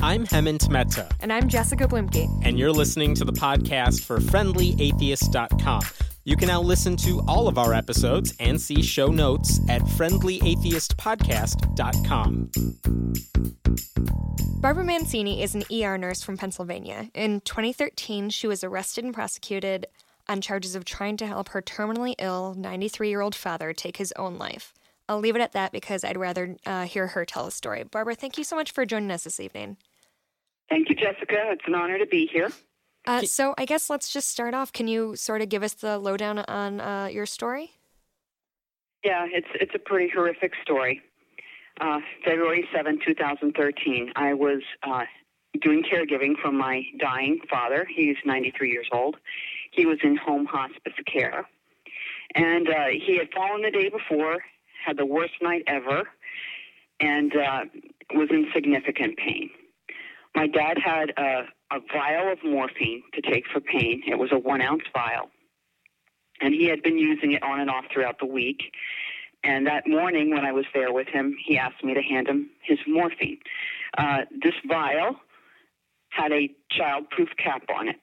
I'm Hemant Mehta. And I'm Jessica Bluemke. And you're listening to the podcast for FriendlyAtheist.com. You can now listen to all of our episodes and see show notes at FriendlyAtheistPodcast.com. Barbara Mancini is an ER nurse from Pennsylvania. In 2013, she was arrested and prosecuted on charges of trying to help her terminally ill 93 year old father take his own life. I'll leave it at that because I'd rather uh, hear her tell a story. Barbara, thank you so much for joining us this evening. Thank you, Jessica. It's an honor to be here. Uh, so, I guess let's just start off. Can you sort of give us the lowdown on uh, your story? Yeah, it's it's a pretty horrific story. Uh, February 7, 2013, I was uh, doing caregiving for my dying father. He's 93 years old. He was in home hospice care. And uh, he had fallen the day before, had the worst night ever, and uh, was in significant pain. My dad had a, a vial of morphine to take for pain. It was a one ounce vial. And he had been using it on and off throughout the week. And that morning, when I was there with him, he asked me to hand him his morphine. Uh, this vial had a child-proof cap on it,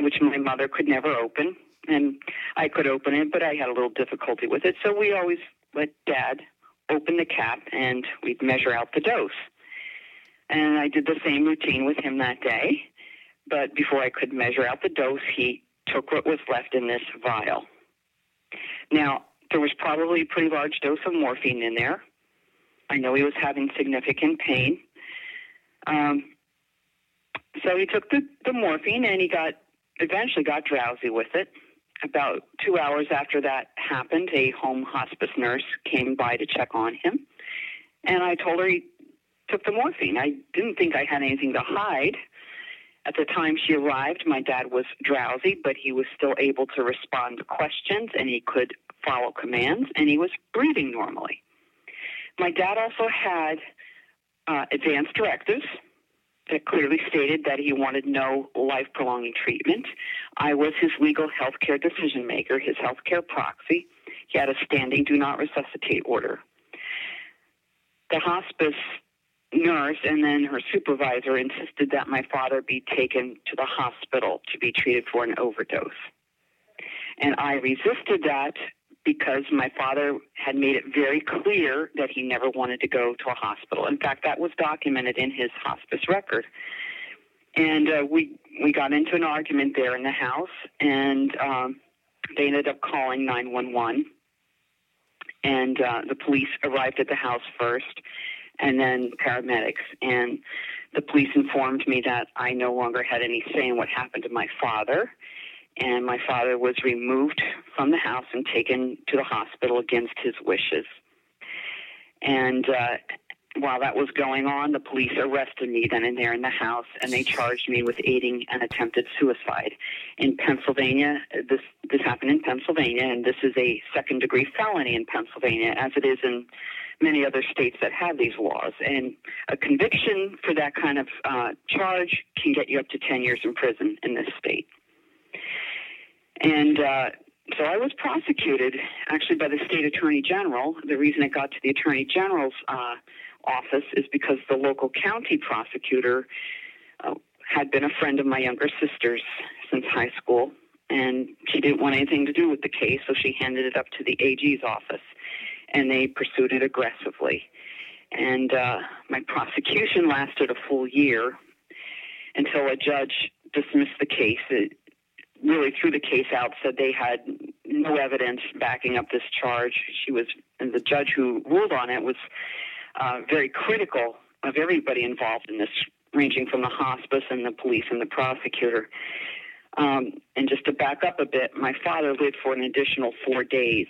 which my mother could never open, and I could open it, but I had a little difficulty with it. So we always let Dad open the cap, and we'd measure out the dose. And I did the same routine with him that day, but before I could measure out the dose, he took what was left in this vial. Now, there was probably a pretty large dose of morphine in there. I know he was having significant pain. Um, so he took the, the morphine and he got eventually got drowsy with it. About two hours after that happened, a home hospice nurse came by to check on him. And I told her he took the morphine. I didn't think I had anything to hide. At the time she arrived, my dad was drowsy, but he was still able to respond to questions and he could follow commands and he was breathing normally. My dad also had uh, advanced directives that clearly stated that he wanted no life prolonging treatment. I was his legal health care decision maker, his health care proxy. He had a standing do not resuscitate order. The hospice nurse and then her supervisor insisted that my father be taken to the hospital to be treated for an overdose. And I resisted that because my father had made it very clear that he never wanted to go to a hospital. In fact, that was documented in his hospice record. And uh, we we got into an argument there in the house, and um, they ended up calling 911. And uh, the police arrived at the house first, and then paramedics. And the police informed me that I no longer had any say in what happened to my father and my father was removed from the house and taken to the hospital against his wishes. And uh, while that was going on, the police arrested me then and there in the house, and they charged me with aiding an attempted suicide. In Pennsylvania, this this happened in Pennsylvania, and this is a second degree felony in Pennsylvania, as it is in many other states that have these laws. And a conviction for that kind of uh, charge can get you up to 10 years in prison in this state. And uh, so I was prosecuted actually by the state attorney general. The reason it got to the attorney general's uh, office is because the local county prosecutor uh, had been a friend of my younger sister's since high school, and she didn't want anything to do with the case, so she handed it up to the AG's office, and they pursued it aggressively. And uh, my prosecution lasted a full year until a judge dismissed the case. It, really threw the case out, said they had no evidence backing up this charge. She was, and the judge who ruled on it was uh, very critical of everybody involved in this, ranging from the hospice and the police and the prosecutor. Um, and just to back up a bit, my father lived for an additional four days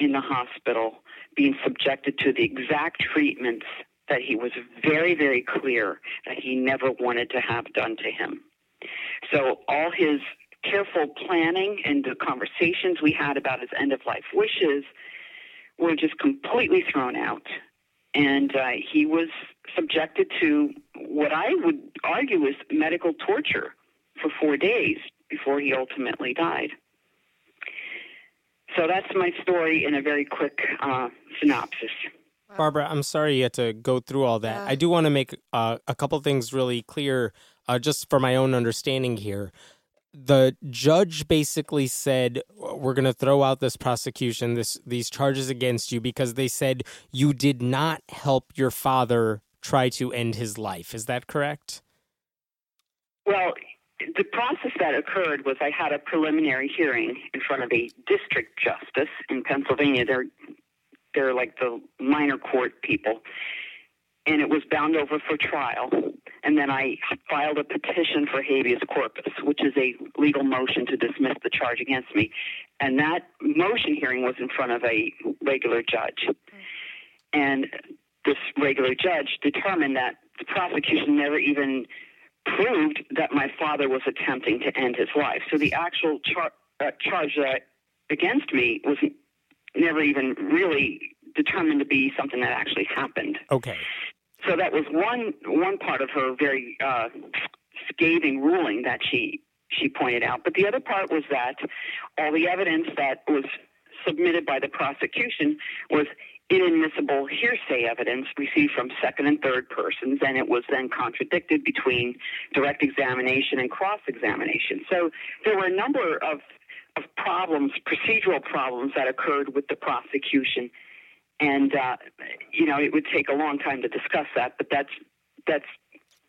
in the hospital being subjected to the exact treatments that he was very, very clear that he never wanted to have done to him. So all his careful planning and the conversations we had about his end of life wishes were just completely thrown out. And uh, he was subjected to what I would argue is medical torture for four days before he ultimately died. So that's my story in a very quick uh, synopsis. Barbara, I'm sorry you had to go through all that. Yeah. I do want to make uh, a couple things really clear, uh, just for my own understanding here. The judge basically said, "We're going to throw out this prosecution, this these charges against you, because they said you did not help your father try to end his life." Is that correct? Well, the process that occurred was I had a preliminary hearing in front of a district justice in Pennsylvania. They're they're like the minor court people, and it was bound over for trial. And then I filed a petition for habeas corpus, which is a legal motion to dismiss the charge against me. And that motion hearing was in front of a regular judge. And this regular judge determined that the prosecution never even proved that my father was attempting to end his life. So the actual char- uh, charge that against me was never even really determined to be something that actually happened. Okay. So that was one one part of her very uh, scathing ruling that she she pointed out. But the other part was that all the evidence that was submitted by the prosecution was inadmissible hearsay evidence received from second and third persons, and it was then contradicted between direct examination and cross examination. So there were a number of of problems, procedural problems that occurred with the prosecution, and uh, you know it would take a long time to discuss that, but that's that's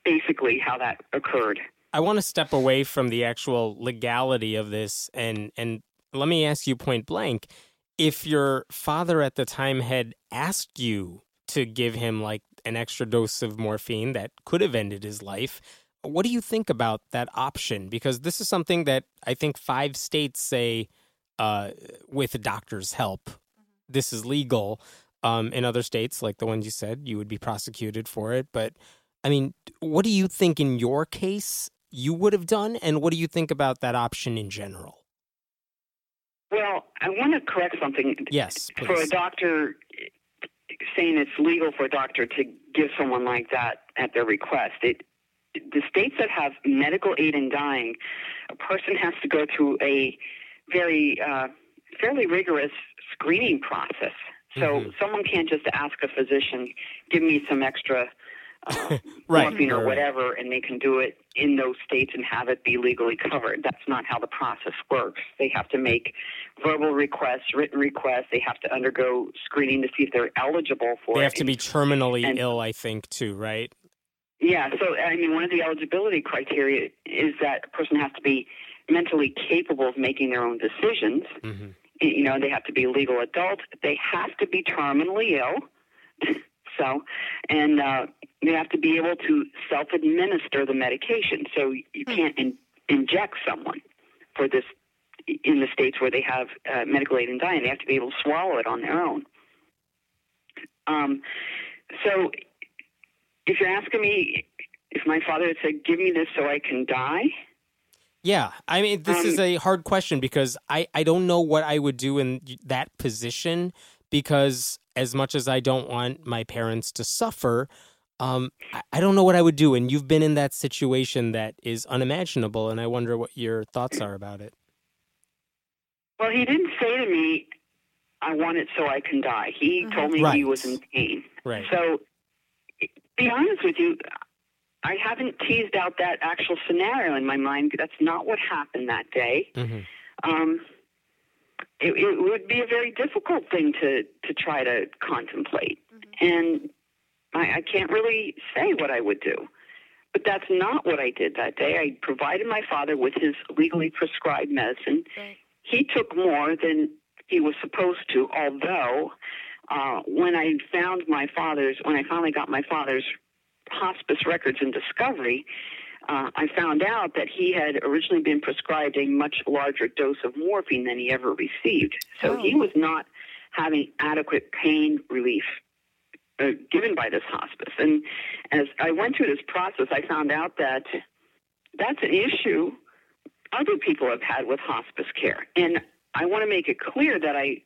basically how that occurred. I want to step away from the actual legality of this, and and let me ask you point blank: if your father at the time had asked you to give him like an extra dose of morphine that could have ended his life what do you think about that option? Because this is something that I think five states say uh, with a doctor's help, this is legal. Um, in other states, like the ones you said, you would be prosecuted for it. But I mean, what do you think in your case you would have done? And what do you think about that option in general? Well, I want to correct something. Yes, please. For a doctor saying it's legal for a doctor to give someone like that at their request, it the states that have medical aid in dying, a person has to go through a very uh, fairly rigorous screening process. So mm-hmm. someone can't just ask a physician, "Give me some extra uh, right, morphine or whatever," and they can do it in those states and have it be legally covered. That's not how the process works. They have to make verbal requests, written requests. They have to undergo screening to see if they're eligible for. They have it. to be terminally and, ill, I think, too, right? Yeah, so I mean, one of the eligibility criteria is that a person has to be mentally capable of making their own decisions. Mm-hmm. You know, they have to be legal adult. They have to be terminally ill. so, and uh, they have to be able to self-administer the medication. So you hmm. can't in- inject someone for this in the states where they have uh, medical aid in dying. They have to be able to swallow it on their own. Um, so if you're asking me if my father had said, "Give me this so I can die," yeah, I mean, this um, is a hard question because I I don't know what I would do in that position because as much as I don't want my parents to suffer. Um, I, I don't know what I would do, and you've been in that situation that is unimaginable, and I wonder what your thoughts are about it. Well, he didn't say to me, "I want it so I can die." He mm-hmm. told me right. he was in pain. Right. So be honest with you, I haven't teased out that actual scenario in my mind. That's not what happened that day. Mm-hmm. Um, it, it, would be a very difficult thing to to try to contemplate, mm-hmm. and I, I can't really say what I would do. But that's not what I did that day. I provided my father with his legally prescribed medicine. Right. He took more than he was supposed to, although uh, when I found my father's, when I finally got my father's hospice records and discovery, uh, I found out that he had originally been prescribed a much larger dose of morphine than he ever received. So oh. he was not having adequate pain relief uh, given by this hospice. And as I went through this process, I found out that that's an issue other people have had with hospice care. And I want to make it clear that I,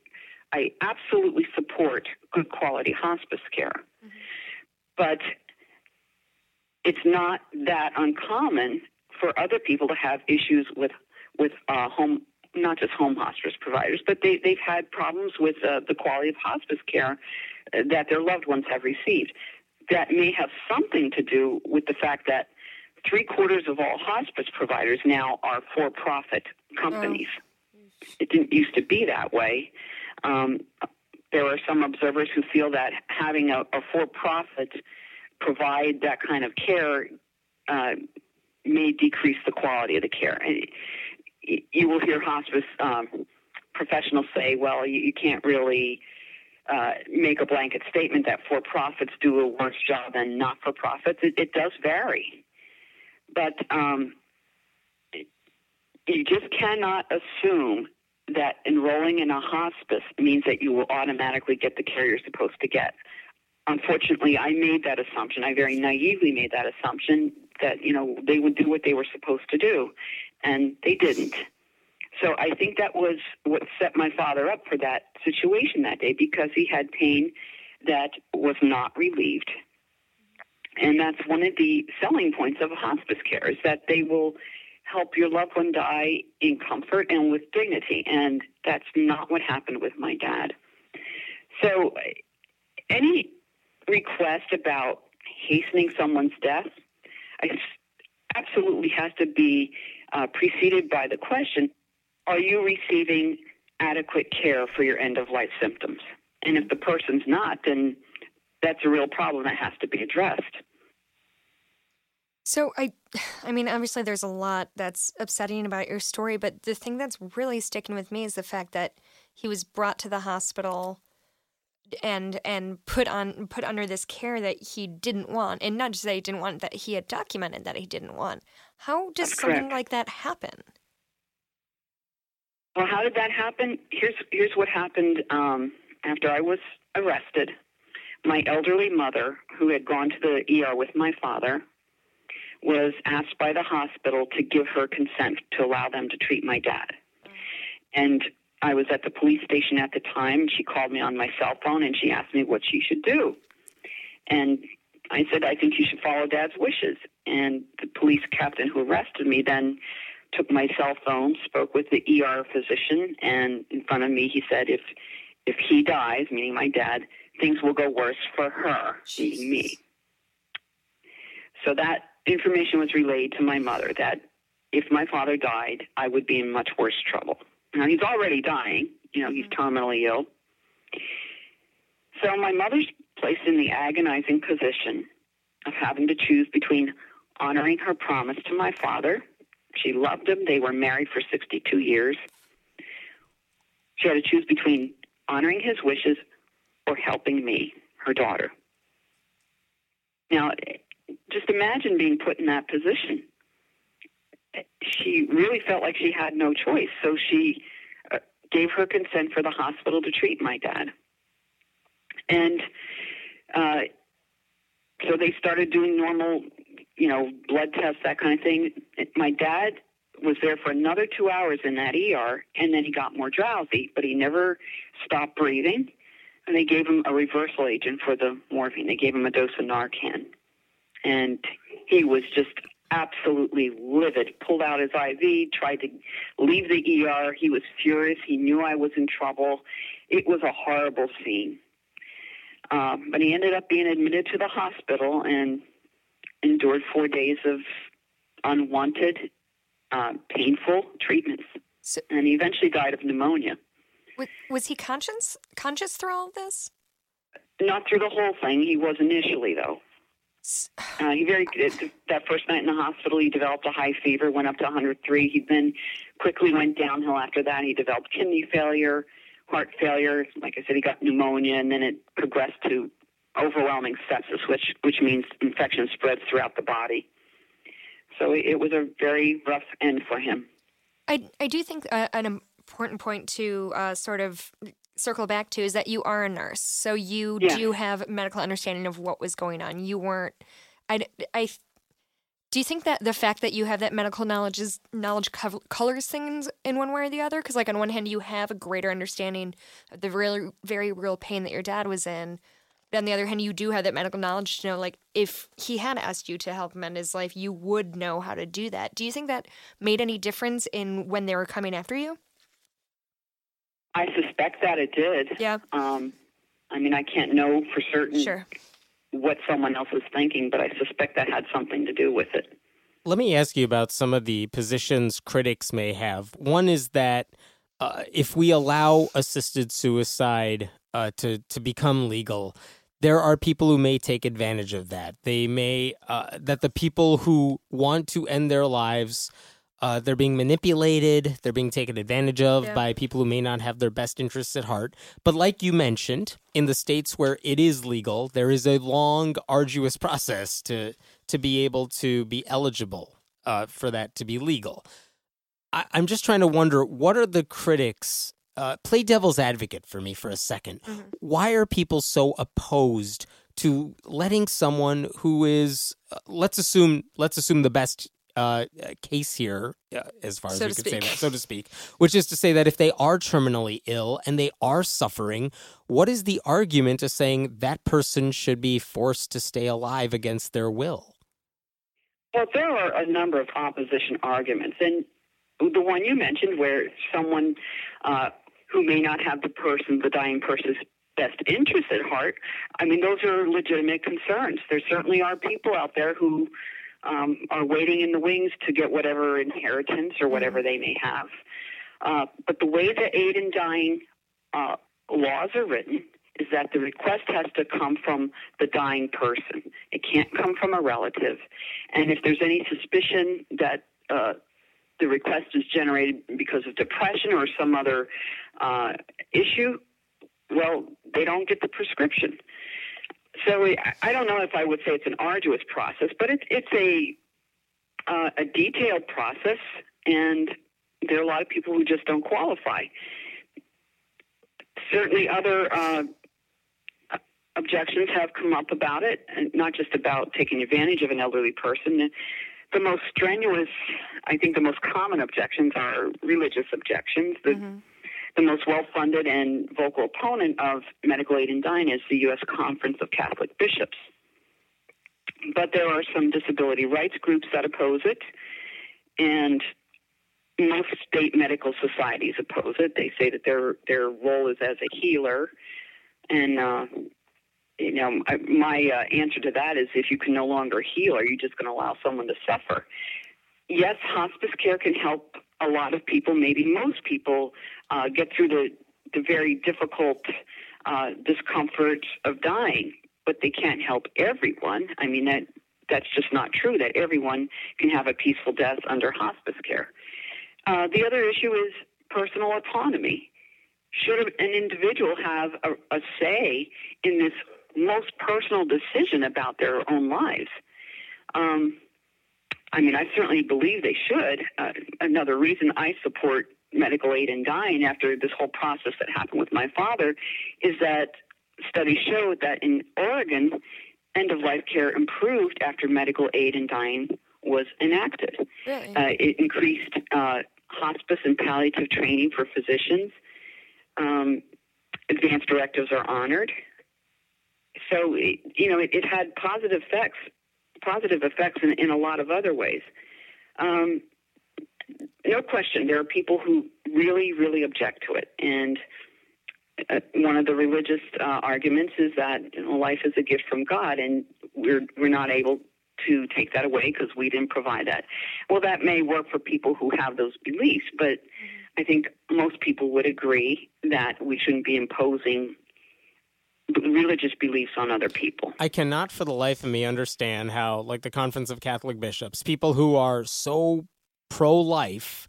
I absolutely support good quality hospice care. Mm-hmm. But it's not that uncommon for other people to have issues with with uh, home, not just home hospice providers, but they they've had problems with uh, the quality of hospice care that their loved ones have received. That may have something to do with the fact that three quarters of all hospice providers now are for profit companies. Oh. It didn't used to be that way. Um, there are some observers who feel that having a, a for profit provide that kind of care uh, may decrease the quality of the care. And you will hear hospice um, professionals say, well, you, you can't really uh, make a blanket statement that for profits do a worse job than not for profits. It, it does vary. But um, you just cannot assume that enrolling in a hospice means that you will automatically get the care you're supposed to get. Unfortunately, I made that assumption. I very naively made that assumption that you know they would do what they were supposed to do, and they didn't. So I think that was what set my father up for that situation that day because he had pain that was not relieved. And that's one of the selling points of hospice care is that they will help your loved one die in comfort and with dignity. And that's not what happened with my dad. So any request about hastening someone's death absolutely has to be uh, preceded by the question are you receiving adequate care for your end of life symptoms? And if the person's not, then that's a real problem that has to be addressed. So I I mean obviously there's a lot that's upsetting about your story, but the thing that's really sticking with me is the fact that he was brought to the hospital and and put on put under this care that he didn't want and not just that he didn't want that he had documented that he didn't want. How does that's something correct. like that happen? Well, how did that happen? Here's here's what happened um, after I was arrested. My elderly mother, who had gone to the ER with my father, was asked by the hospital to give her consent to allow them to treat my dad. And I was at the police station at the time. She called me on my cell phone and she asked me what she should do. And I said, I think you should follow dad's wishes. And the police captain who arrested me then took my cell phone, spoke with the ER physician, and in front of me he said, if if he dies, meaning my dad, things will go worse for her, meaning me. So that information was relayed to my mother that if my father died, I would be in much worse trouble. Now he's already dying, you know, he's mm-hmm. terminally ill. So my mother's placed in the agonizing position of having to choose between honoring her promise to my father she loved him. They were married for 62 years. She had to choose between honoring his wishes or helping me, her daughter. Now, just imagine being put in that position. She really felt like she had no choice, so she uh, gave her consent for the hospital to treat my dad. And uh, so they started doing normal you know, blood tests, that kind of thing. My dad was there for another two hours in that ER, and then he got more drowsy, but he never stopped breathing. And they gave him a reversal agent for the morphine. They gave him a dose of Narcan. And he was just absolutely livid, pulled out his IV, tried to leave the ER. He was furious. He knew I was in trouble. It was a horrible scene. Um, but he ended up being admitted to the hospital, and endured four days of unwanted, uh, painful treatments, so, and he eventually died of pneumonia. Was, was he conscious conscious through all of this? Not through the whole thing. He was initially, though. Uh, he very that first night in the hospital. He developed a high fever, went up to 103. He then quickly went downhill after that. He developed kidney failure, heart failure. Like I said, he got pneumonia, and then it progressed to overwhelming sepsis, which which means infection spreads throughout the body. So it was a very rough end for him. I I do think uh, an important point to uh, sort of circle back to is that you are a nurse, so you Yeah. do have medical understanding of what was going on. You weren't. I. I. Do you think that the fact that you have that medical knowledge is knowledge cov- colors things in one way or the other? Because, like, on one hand, you have a greater understanding of the really, very real pain that your dad was in. But on the other hand, you do have that medical knowledge to know, like, if he had asked you to help him end his life, you would know how to do that. Do you think that made any difference in when they were coming after you? I suspect that it did. Yeah. Um, I mean, I can't know for certain Sure. what someone else is thinking, but I suspect that had something to do with it. Let me ask you about some of the positions critics may have. One is that uh, if we allow assisted suicide uh, to to become legal, there are people who may take advantage of that. They may uh, that the people who want to end their lives. Uh, they're being manipulated. They're being taken advantage of Yeah. by people who may not have their best interests at heart. But like you mentioned, in the states where it is legal, there is a long, arduous process to to be able to be eligible uh, for that to be legal. I, I'm just trying to wonder what are the critics. Uh, play devil's advocate for me for a 2nd Why are people so opposed to letting someone who is, uh, let's assume, let's assume the best uh, case here, uh, as far as So we to could say that, so to speak, which is to say that if they are terminally ill and they are suffering, what is the argument of saying that person should be forced to stay alive against their will? Well, there are a number of opposition arguments, and the one you mentioned, where someone uh, who may not have the person, the dying person's best interest at heart, I mean, those are legitimate concerns. There certainly are people out there who um, are waiting in the wings to get whatever inheritance or whatever they may have. Uh, but the way the aid in dying uh, laws are written is that the request has to come from the dying person. It can't come from a relative. And if there's any suspicion that uh, the request is generated because of depression or some other uh, issue, well, they don't get the prescription. So I- I don't know if I would say it's an arduous process, but it's it's a uh, a detailed process, and there are a lot of people who just don't qualify. Certainly, other uh, objections have come up about it, and not just about taking advantage of an elderly person. The most strenuous, I think, the most common objections are religious objections. The the most well funded and vocal opponent of medical aid in dying is the U.S. Conference of Catholic Bishops. But there are some disability rights groups that oppose it, and most state medical societies oppose it. They say that their their role is as a healer, and uh, you know my uh, answer to that is if you can no longer heal, are you just going to allow someone to suffer? Yes, hospice care can help a lot of people, maybe most people, uh, get through the the very difficult uh, discomfort of dying, but they can't help everyone. I mean that that's just not true. That everyone can have a peaceful death under hospice care. Uh, the other issue is personal autonomy. Should an individual have a, a say in this most personal decision about their own lives? Um, I mean, I certainly believe they should. Uh, another reason I support medical aid in dying after this whole process that happened with my father is that studies showed that in Oregon, end of life care improved after medical aid in dying was enacted. Really? Uh, it increased uh, hospice and palliative training for physicians. Um, advanced directives are honored. So, it, you know, it, it had positive effects, positive effects in, in a lot of other ways. Um, no question, there are people who really, really object to it. And uh, one of the religious uh, arguments is that you know, life is a gift from God, and we're we're not able to take that away because we didn't provide that. Well, that may work for people who have those beliefs, but I think most people would agree that we shouldn't be imposing religious beliefs on other people. I cannot for the life of me understand how, like the Conference of Catholic Bishops, people who are so pro life,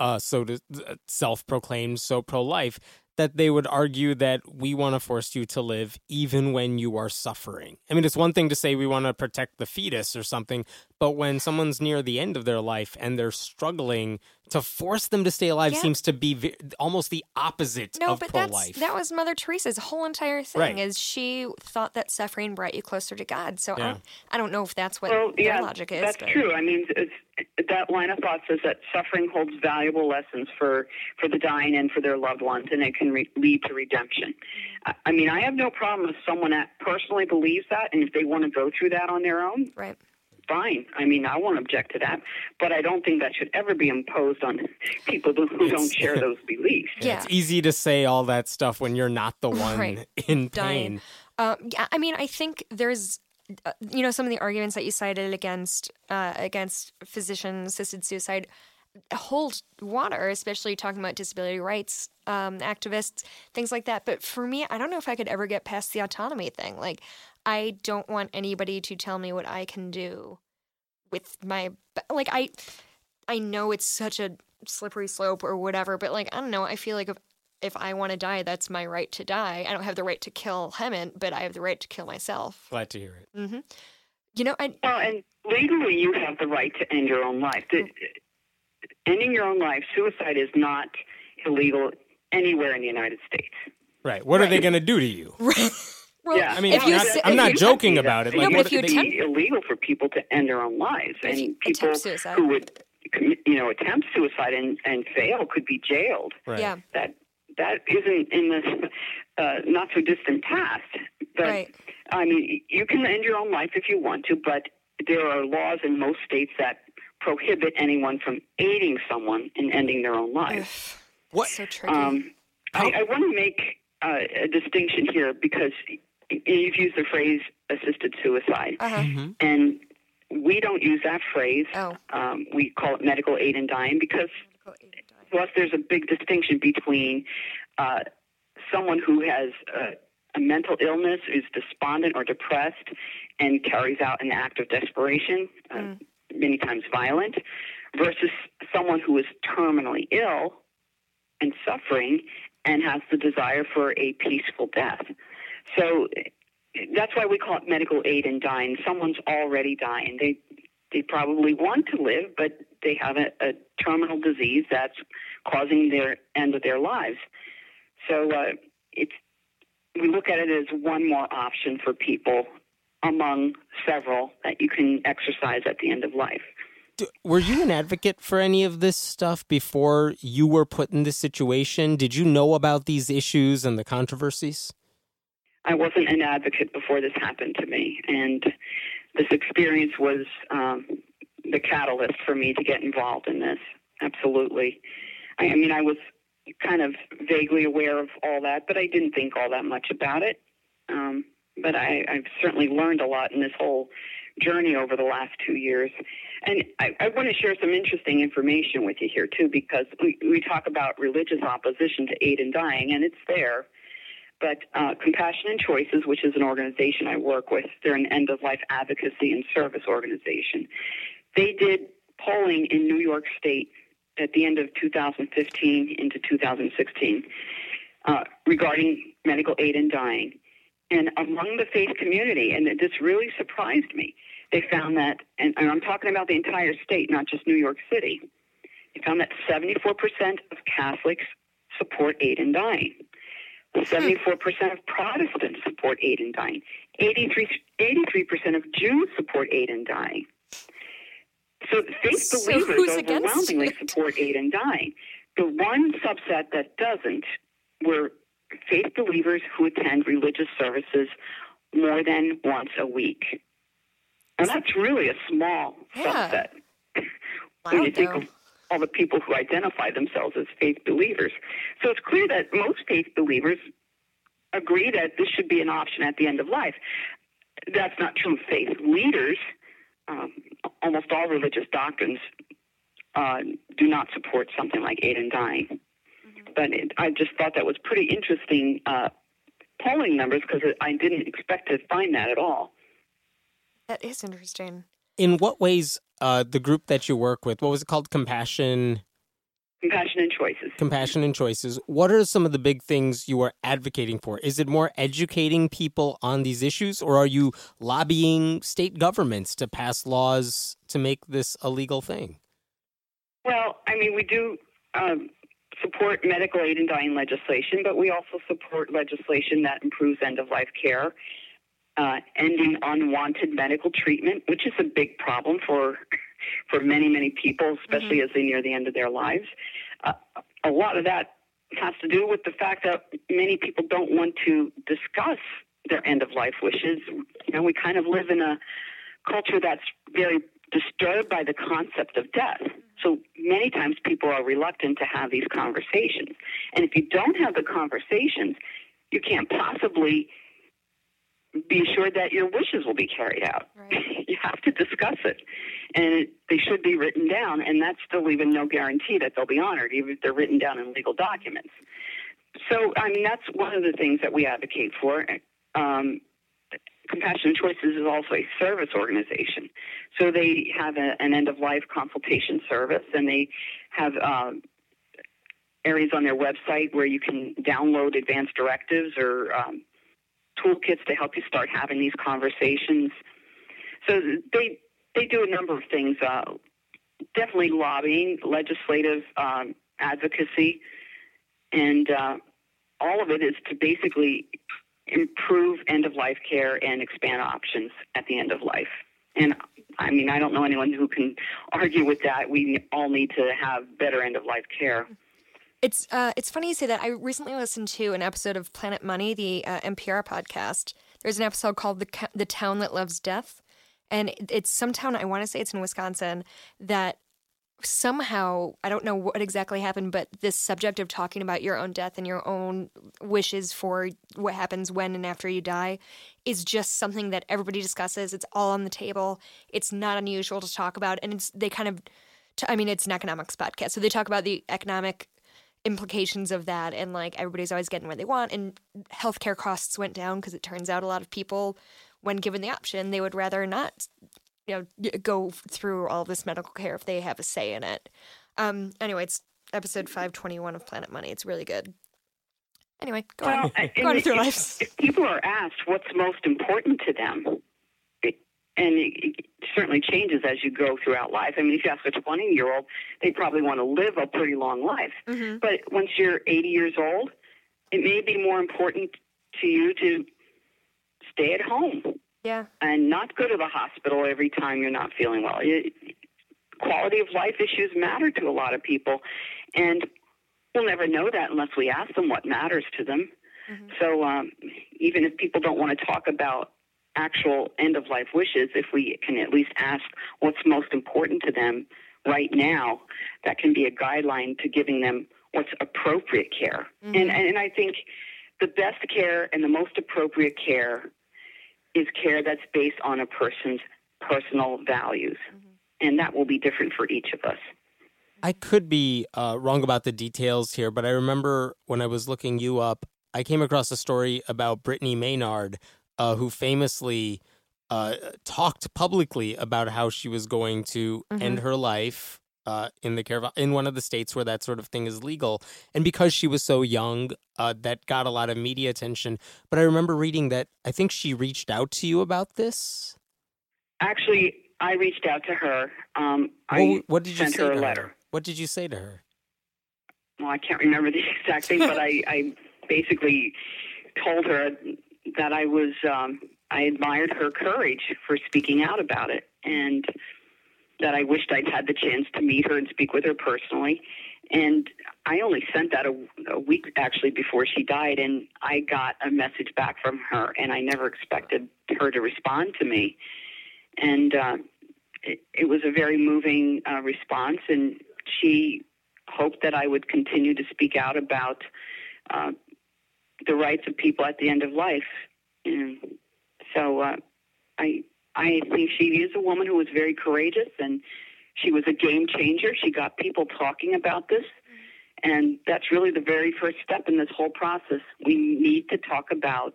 uh, so to self proclaimed so pro life, that they would argue that we want to force you to live even when you are suffering. I mean, it's one thing to say we want to protect the fetus or something, but when someone's near the end of their life and they're struggling, to force them to stay alive Yeah. seems to be ve- almost the opposite No, of but pro-life. that's that was Mother Teresa's whole entire thing. Right. Is she thought that suffering brought you closer to God? So I, Yeah. don't, I don't know if that's what Well, their yeah, logic is. that's but- true. I mean, it's, that line of thought says that suffering holds valuable lessons for for the dying and for their loved ones, and it can re- lead to redemption. I, I mean, I have no problem if someone that personally believes that, and if they want to go through that on their own, Right. Fine. I mean, I won't object to that, but I don't think that should ever be imposed on people who, who don't share those beliefs. Yeah. It's easy to say all that stuff when you're not the one Right. in Dying. pain. Uh, yeah, I mean, I think there's, uh, you know, some of the arguments that you cited against uh, against physician assisted suicide hold water, especially talking about disability rights um, activists, things like that. But for me, I don't know if I could ever get past the autonomy thing. Like, I don't want anybody to tell me what I can do with my like I I know it's such a slippery slope or whatever, but like I don't know, I feel like if if I want to die, that's my right to die. I don't have the right to kill Hemant, but I have the right to kill myself. Glad to hear it. Mm-hmm. You know, I Well, and legally, you have the right to end your own life. The, ending your own life, suicide is not illegal anywhere in the United States. Right. What are they going to do to you? well, yeah, I mean, if I'm you not- say- I'm if not you- joking about it. No, Like, but if you it would attempt- be illegal for people to end their own lives, and people suicide. who would, commit- you know, attempt suicide and, and fail could be jailed. Right. yeah, That that isn't in the uh, not so distant past. But right, I mean, you can end your own life if you want to, but there are laws in most states that prohibit anyone from aiding someone in ending their own life. What? so tricky. Um, I, I want to make uh, a distinction here because y- you've used the phrase assisted suicide, uh-huh. Mhm. and we don't use that phrase. Oh, Um, we call it medical aid in dying because plus there's a big distinction between uh, someone who has uh, a mental illness, is despondent or depressed, and carries out an act of desperation, uh, Mm. many times violent, versus someone who is terminally ill and suffering and has the desire for a peaceful death. So that's why we call it medical aid in dying. Someone's already dying. They they probably want to live, but they have a, a terminal disease that's causing their end of their lives. So uh, it's we look at it as one more option for people among several that you can exercise at the end of life. Were you an advocate for any of this stuff before you were put in this situation? Did you know about these issues and the controversies? I wasn't an advocate before this happened to me, and this experience was um, the catalyst for me to get involved in this. Absolutely. I, I mean, I was kind of vaguely aware of all that, but I didn't think all that much about it. Um, but I, I've certainly learned a lot in this whole journey over the last two years. And I, I want to share some interesting information with you here, too, because we, we talk about religious opposition to aid in dying, and it's there. But uh, Compassion and Choices, which is an organization I work with, they're an end of life advocacy and service organization. They did polling in New York State at the end of 2015 into 2016 uh, regarding medical aid and dying. And among the faith community, and this really surprised me, they found that, and, and I'm talking about the entire state, not just New York City, they found that 74% of Catholics support aid in dying. 74% of Protestants support aid in dying. 83, 83% of Jews support aid in dying. So faith So believers overwhelmingly support aid in dying. The one subset that doesn't were faith believers who attend religious services more than once a week. And that's really a small Yeah. subset when Wow, you think though. of all the people who identify themselves as faith believers. So it's clear that most faith believers agree that this should be an option at the end of life. That's not true of faith leaders. Um, almost all religious doctrines uh, do not support something like aid in dying. But it, I just thought that was pretty interesting uh, polling numbers because I didn't expect to find that at all. that is interesting. In what ways, uh, the group that you work with, what was it called? Compassion. Compassion and choices. Compassion and choices. What are some of the big things you are advocating for? Is it more educating people on these issues, or are you lobbying state governments to pass laws to make this a legal thing? Well, I mean, we do um, support medical aid and dying legislation, but we also support legislation that improves end of life care, uh, ending unwanted medical treatment, which is a big problem for for many, many people, especially mm-hmm. as they near the end of their lives. Uh, a lot of that has to do with the fact that many people don't want to discuss their end of life wishes. You know, we kind of live in a culture that's very disturbed by the concept of death. So many times people are reluctant to have these conversations. And if you don't have the conversations, you can't possibly be assured that your wishes will be carried out. Right. you have to discuss it. And it, they should be written down, and that's still even no guarantee that they'll be honored, even if they're written down in legal documents. So, I mean, that's one of the things that we advocate for. Um, Compassion Choices is also a service organization. So they have a, an end of life consultation service, and they have um, areas on their website where you can download advanced directives or um, toolkits to help you start having these conversations. So they they do a number of things. Uh, definitely lobbying, legislative um, advocacy, and uh, all of it is to basically improve end of life care and expand options at the end of life. And I mean, I don't know anyone who can argue with that. We all need to have better end of life care. It's uh, it's funny you say that. I recently listened to an episode of Planet Money, the uh, NPR podcast. There's an episode called "The the Town That Loves Death," and it's some town. I want to say it's in Wisconsin that somehow I don't know what exactly happened, but this subject of talking about your own death and your own wishes for what happens when and after you die is just something that everybody discusses. It's all on the table. It's not unusual to talk about, and it's they kind of. I mean, it's an economics podcast, so they talk about the economic implications of that and like everybody's always getting what they want and healthcare costs went down because it turns out a lot of people when given the option they would rather not you know go through all this medical care if they have a say in it. Um anyway it's episode 521 of planet money. It's really good. Anyway go well, on. Go on with your lives. if people are asked what's most important to them and it, it, certainly changes as you go throughout life. I mean, if you ask a 20 year old, they probably want to live a pretty long life. Mm-hmm. But once you're 80 years old, it may be more important to you to stay at home. Yeah. And not go to the hospital every time you're not feeling well. It, quality of life issues matter to a lot of people. And we'll never know that unless we ask them what matters to them. Mm-hmm. So um, even if people don't want to talk about actual end of life wishes, if we can at least ask what's most important to them right now, that can be a guideline to giving them what's appropriate care. Mm-hmm. And, and I think the best care and the most appropriate care is care that's based on a person's personal values. Mm-hmm. And that will be different for each of us. I could be uh, wrong about the details here, but I remember when I was looking you up, I came across a story about Brittany Maynard, uh, who famously uh, talked publicly about how she was going to mm-hmm. end her life uh, in the care of, in one of the states where that sort of thing is legal. And because she was so young, uh, that got a lot of media attention. But I remember reading that I think she reached out to you about this. Actually, I reached out to her. Um, well, I what did you sent say her a letter. Her? What did you say to her? Well, I can't remember the exact thing, but I, I basically told her that I was um, I admired her courage for speaking out about it, and that I wished I'd had the chance to meet her and speak with her personally. And I only sent that a, a week actually before she died, and I got a message back from her, and I never expected her to respond to me. And uh, it, it was a very moving uh, response, and she hoped that I would continue to speak out about uh, the rights of people at the end of life. And so uh, I I think she is a woman who was very courageous and she was a game changer. She got people talking about this. And that's really the very first step in this whole process. We need to talk about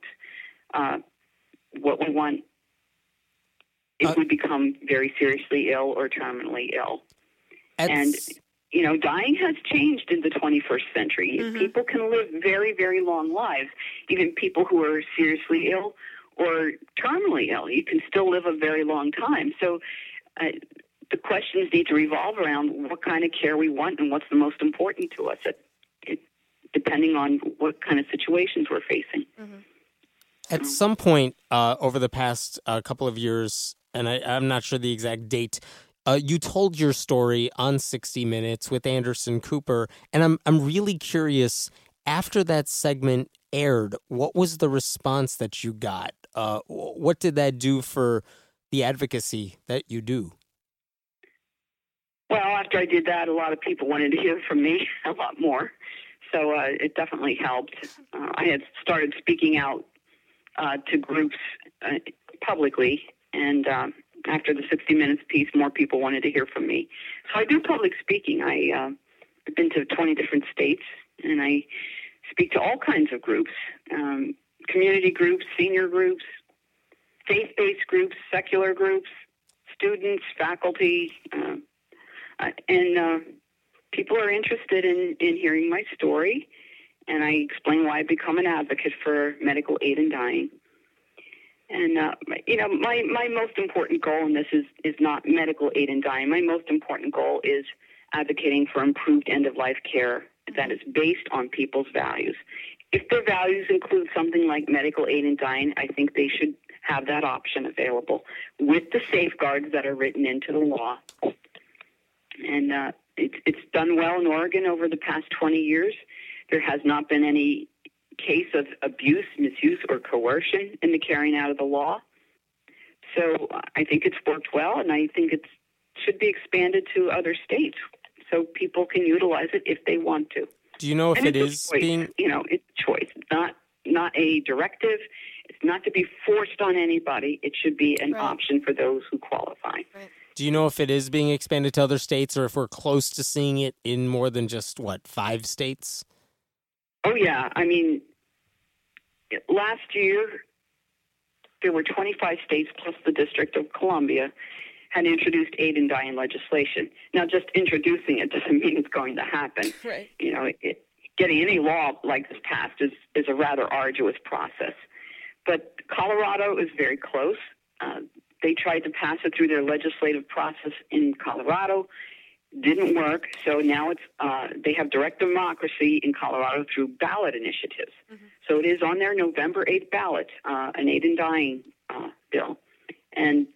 uh, what we want if uh, we become very seriously ill or terminally ill. And you know, dying has changed in the 21st century. Mm-hmm. People can live very, very long lives. Even people who are seriously ill or terminally ill, you can still live a very long time. So uh, the questions need to revolve around what kind of care we want and what's the most important to us, it, it, depending on what kind of situations we're facing. Mm-hmm. At some point uh, over the past uh, couple of years, and I, I'm not sure the exact date, uh, you told your story on 60 Minutes with Anderson Cooper, and I'm I'm really curious. After that segment aired, what was the response that you got? Uh, what did that do for the advocacy that you do? Well, after I did that, a lot of people wanted to hear from me a lot more, so uh, it definitely helped. Uh, I had started speaking out uh, to groups uh, publicly, and um, after the 60 Minutes piece, more people wanted to hear from me. So I do public speaking. I, uh, I've been to 20 different states, and I speak to all kinds of groups um, community groups, senior groups, faith based groups, secular groups, students, faculty, uh, uh, and uh, people are interested in, in hearing my story. And I explain why I've become an advocate for medical aid in dying. And uh, you know, my my most important goal in this is is not medical aid in dying. My most important goal is advocating for improved end of life care that is based on people's values. If their values include something like medical aid in dying, I think they should have that option available with the safeguards that are written into the law. And uh, it's it's done well in Oregon over the past 20 years. There has not been any case of abuse, misuse, or coercion in the carrying out of the law. So I think it's worked well, and I think it should be expanded to other states so people can utilize it if they want to. Do you know if and it is being? You know, it's choice, not not a directive. It's not to be forced on anybody. It should be an right. option for those who qualify. Right. Do you know if it is being expanded to other states, or if we're close to seeing it in more than just what five states? Oh yeah, I mean, last year there were 25 states plus the District of Columbia had introduced aid in dying legislation. Now, just introducing it doesn't mean it's going to happen. Right. You know, it, getting any law like this passed is, is a rather arduous process. But Colorado is very close. Uh, they tried to pass it through their legislative process in Colorado didn't work. So now it's uh, they have direct democracy in Colorado through ballot initiatives. Mm-hmm. So it is on their November 8th ballot, uh, an aid and dying uh, bill, and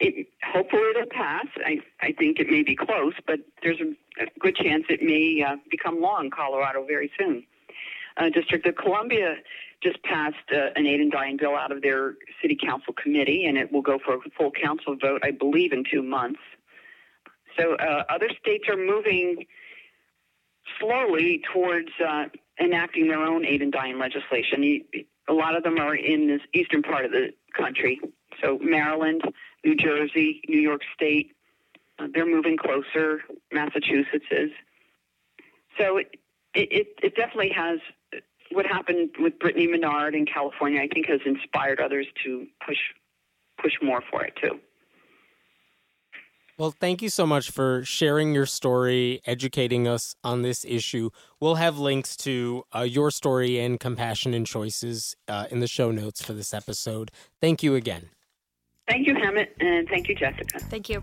it, hopefully it'll pass. I I think it may be close, but there's a, a good chance it may uh, become law in Colorado very soon. Uh, District of Columbia just passed uh, an aid and dying bill out of their city council committee, and it will go for a full council vote, I believe, in two months. So uh, other states are moving slowly towards uh, enacting their own aid and dying legislation. A lot of them are in this eastern part of the country. So Maryland, New Jersey, New York State, uh, they're moving closer. Massachusetts is. So it, it, it definitely has what happened with Brittany Maynard in California. I think has inspired others to push push more for it too. Well, thank you so much for sharing your story, educating us on this issue. We'll have links to uh, your story and Compassion and Choices uh, in the show notes for this episode. Thank you again. Thank you, Hemant, and thank you, Jessica. Thank you.